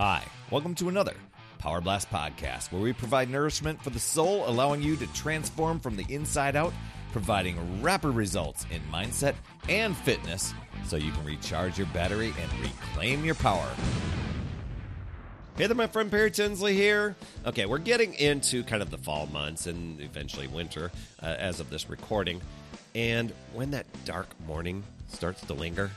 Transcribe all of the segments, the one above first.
Hi, welcome to another Power Blast podcast where we provide nourishment for the soul, allowing you to transform from the inside out, providing rapid results in mindset and fitness so you can recharge your battery and reclaim your power. Hey there, my friend Perry Tinsley here. Okay, we're getting into kind of the fall months and eventually winter uh, as of this recording. And when that dark morning starts to linger,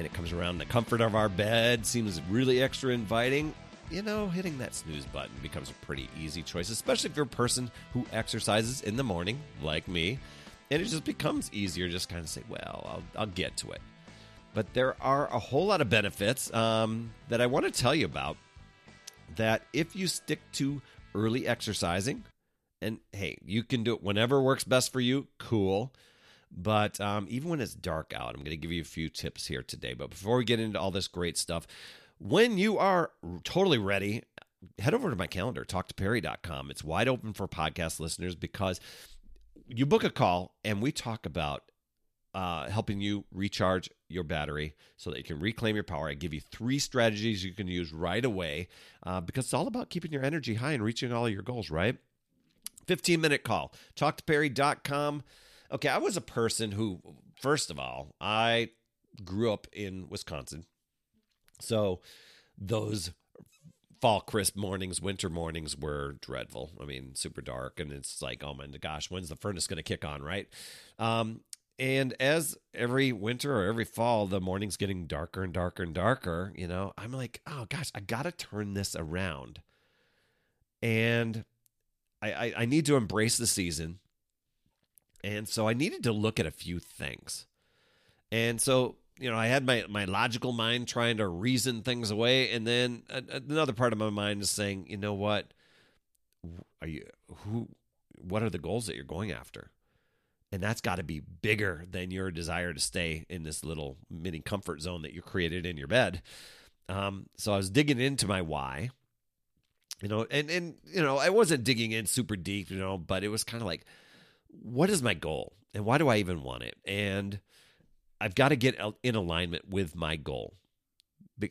and it comes around in the comfort of our bed, seems really extra inviting, you know, hitting that snooze button becomes a pretty easy choice, especially if you're a person who exercises in the morning, like me. And it just becomes easier just kind of say, well, I'll, I'll get to it. But there are a whole lot of benefits um, that I want to tell you about that if you stick to early exercising, and hey, you can do it whenever works best for you, cool. But um, even when it's dark out, I'm going to give you a few tips here today. But before we get into all this great stuff, when you are totally ready, head over to my calendar, talktoperry.com. It's wide open for podcast listeners because you book a call and we talk about uh, helping you recharge your battery so that you can reclaim your power. I give you three strategies you can use right away uh, because it's all about keeping your energy high and reaching all your goals, right? 15 minute call. Talktoperry.com. Okay, I was a person who, first of all, I grew up in Wisconsin. So those fall crisp mornings, winter mornings were dreadful. I mean, super dark, and it's like, oh my gosh, when's the furnace going to kick on, right? Um, and as every winter or every fall, the morning's getting darker and darker and darker. You know, I'm like, oh gosh, I got to turn this around, and I, I I need to embrace the season. And so I needed to look at a few things. And so, you know, I had my, my logical mind trying to reason things away. And then another part of my mind is saying, you know what? Are you, who, what are the goals that you're going after? And that's got to be bigger than your desire to stay in this little mini comfort zone that you created in your bed. Um, so I was digging into my why, you know, and, and, you know, I wasn't digging in super deep, you know, but it was kind of like, what is my goal and why do I even want it? And I've got to get in alignment with my goal.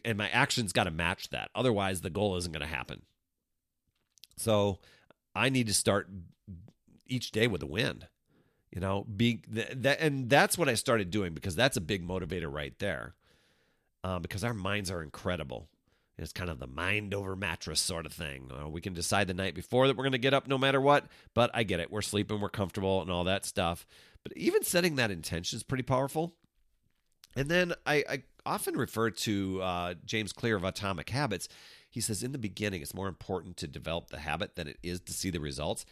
And my actions got to match that. Otherwise, the goal isn't going to happen. So I need to start each day with a win. You know, be that, and that's what I started doing because that's a big motivator right there. Um, because our minds are incredible. It's kind of the mind over mattress sort of thing. Uh, we can decide the night before that we're going to get up no matter what, but I get it. We're sleeping, we're comfortable, and all that stuff. But even setting that intention is pretty powerful. And then I, I often refer to uh, James Clear of Atomic Habits. He says, in the beginning, it's more important to develop the habit than it is to see the results.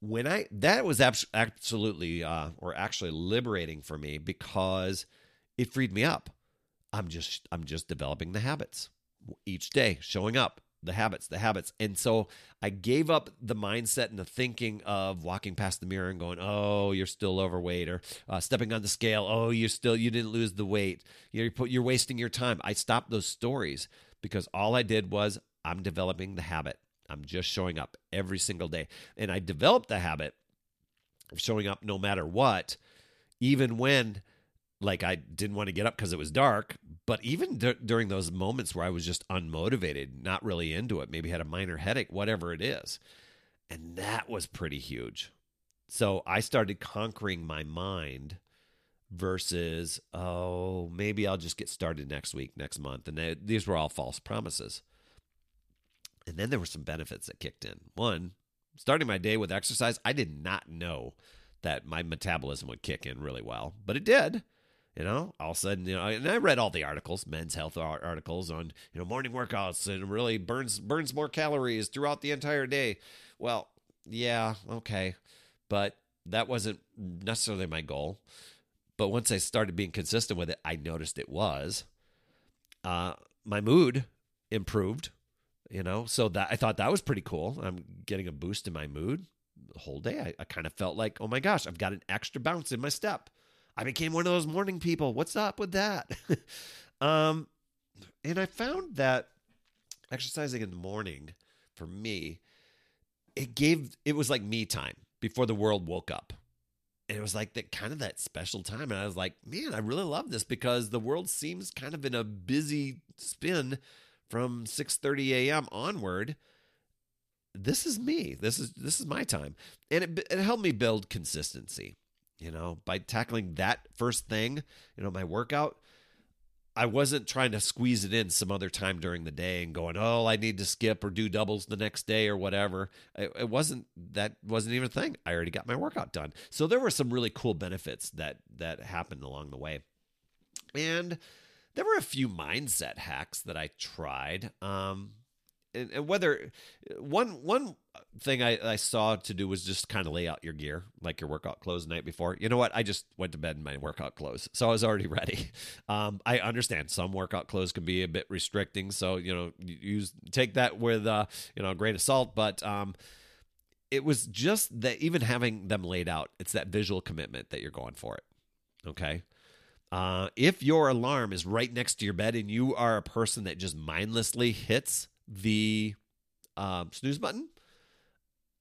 When I that was absolutely uh, or actually liberating for me because it freed me up. I'm just I'm just developing the habits each day, showing up, the habits, the habits. And so I gave up the mindset and the thinking of walking past the mirror and going, "Oh, you're still overweight," or uh, stepping on the scale, "Oh, you're still you didn't lose the weight. You're you're wasting your time." I stopped those stories because all I did was I'm developing the habit. I'm just showing up every single day, and I developed the habit of showing up no matter what, even when like I didn't want to get up because it was dark. But even d- during those moments where I was just unmotivated, not really into it, maybe had a minor headache, whatever it is. And that was pretty huge. So I started conquering my mind versus, oh, maybe I'll just get started next week, next month. And they, these were all false promises. And then there were some benefits that kicked in. One, starting my day with exercise, I did not know that my metabolism would kick in really well, but it did. You know, all of a sudden, you know, and I read all the articles, men's health articles on, you know, morning workouts and really burns burns more calories throughout the entire day. Well, yeah, okay. But that wasn't necessarily my goal. But once I started being consistent with it, I noticed it was. Uh, my mood improved, you know, so that I thought that was pretty cool. I'm getting a boost in my mood the whole day. I, I kind of felt like, oh my gosh, I've got an extra bounce in my step. I became one of those morning people. What's up with that? um, and I found that exercising in the morning for me, it gave it was like me time before the world woke up. And it was like that kind of that special time. And I was like, man, I really love this because the world seems kind of in a busy spin from 6:30 a.m. onward, this is me. This is this is my time, and it, it helped me build consistency. You know, by tackling that first thing, you know, my workout. I wasn't trying to squeeze it in some other time during the day and going, oh, I need to skip or do doubles the next day or whatever. It, it wasn't that wasn't even a thing. I already got my workout done. So there were some really cool benefits that that happened along the way, and there were a few mindset hacks that I tried. Um, and, and whether one one thing I, I saw to do was just kind of lay out your gear, like your workout clothes the night before. You know what? I just went to bed in my workout clothes, so I was already ready. Um, I understand some workout clothes can be a bit restricting, so you know, use take that with uh, you know of salt. But um, it was just that even having them laid out, it's that visual commitment that you're going for it. Okay. Uh, if your alarm is right next to your bed and you are a person that just mindlessly hits the um, snooze button,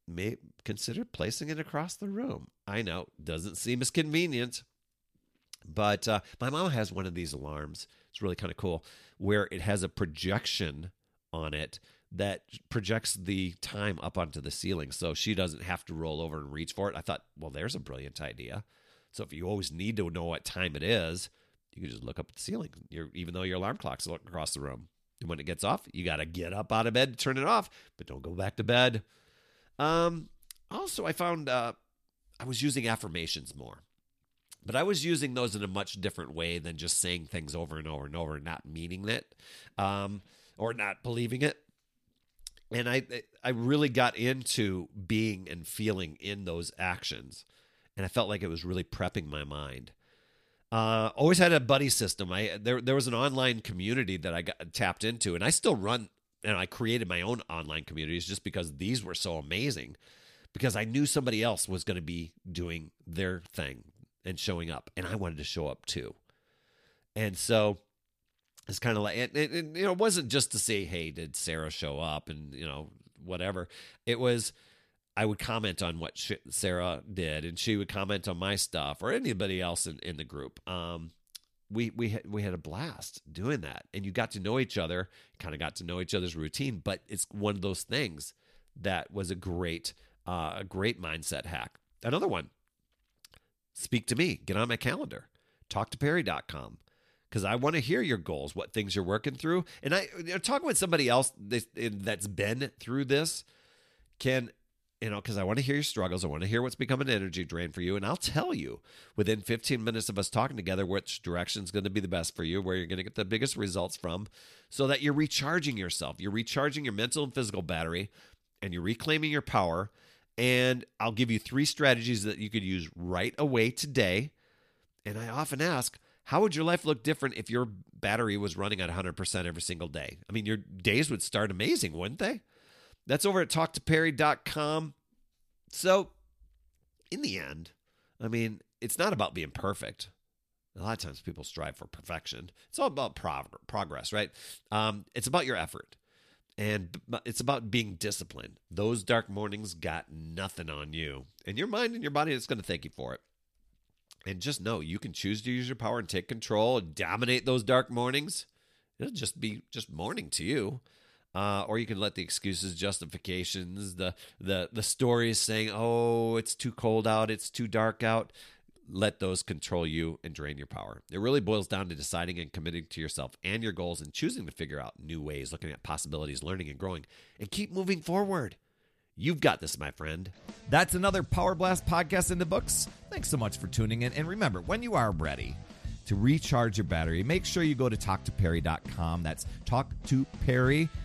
may consider placing it across the room. I know doesn't seem as convenient, but uh, my mom has one of these alarms. It's really kind of cool, where it has a projection on it that projects the time up onto the ceiling, so she doesn't have to roll over and reach for it. I thought, well, there's a brilliant idea. So if you always need to know what time it is, you can just look up at the ceiling. You're, even though your alarm clock's across the room. And when it gets off, you got to get up out of bed to turn it off, but don't go back to bed. Um, also, I found uh, I was using affirmations more, but I was using those in a much different way than just saying things over and over and over and not meaning it um, or not believing it. And I, I really got into being and feeling in those actions and I felt like it was really prepping my mind. Uh, always had a buddy system. I there there was an online community that I got tapped into, and I still run. And I created my own online communities just because these were so amazing. Because I knew somebody else was going to be doing their thing and showing up, and I wanted to show up too. And so it's kind of like it, it, it, you know it wasn't just to say, "Hey, did Sarah show up?" and you know whatever. It was I would comment on what Sarah did, and she would comment on my stuff or anybody else in, in the group. Um, we we had, we had a blast doing that, and you got to know each other, kind of got to know each other's routine. But it's one of those things that was a great uh, a great mindset hack. Another one: speak to me, get on my calendar, talktoperry.com because I want to hear your goals, what things you're working through, and I you know, talking with somebody else that's been through this can you know, because I want to hear your struggles. I want to hear what's become an energy drain for you. And I'll tell you within 15 minutes of us talking together which direction is going to be the best for you, where you're going to get the biggest results from, so that you're recharging yourself. You're recharging your mental and physical battery, and you're reclaiming your power. And I'll give you three strategies that you could use right away today. And I often ask, how would your life look different if your battery was running at 100% every single day? I mean, your days would start amazing, wouldn't they? That's over at talktoperry.com. So, in the end, I mean, it's not about being perfect. A lot of times people strive for perfection. It's all about prog- progress, right? Um, it's about your effort. And it's about being disciplined. Those dark mornings got nothing on you. And your mind and your body is going to thank you for it. And just know you can choose to use your power and take control and dominate those dark mornings. It'll just be just morning to you. Uh, or you can let the excuses, justifications, the the the stories saying, "Oh, it's too cold out, it's too dark out." Let those control you and drain your power. It really boils down to deciding and committing to yourself and your goals and choosing to figure out new ways, looking at possibilities, learning and growing, and keep moving forward. You've got this, my friend. That's another Power Blast podcast in the books. Thanks so much for tuning in. And remember, when you are ready to recharge your battery, make sure you go to talktoperry.com. That's talktoperry.com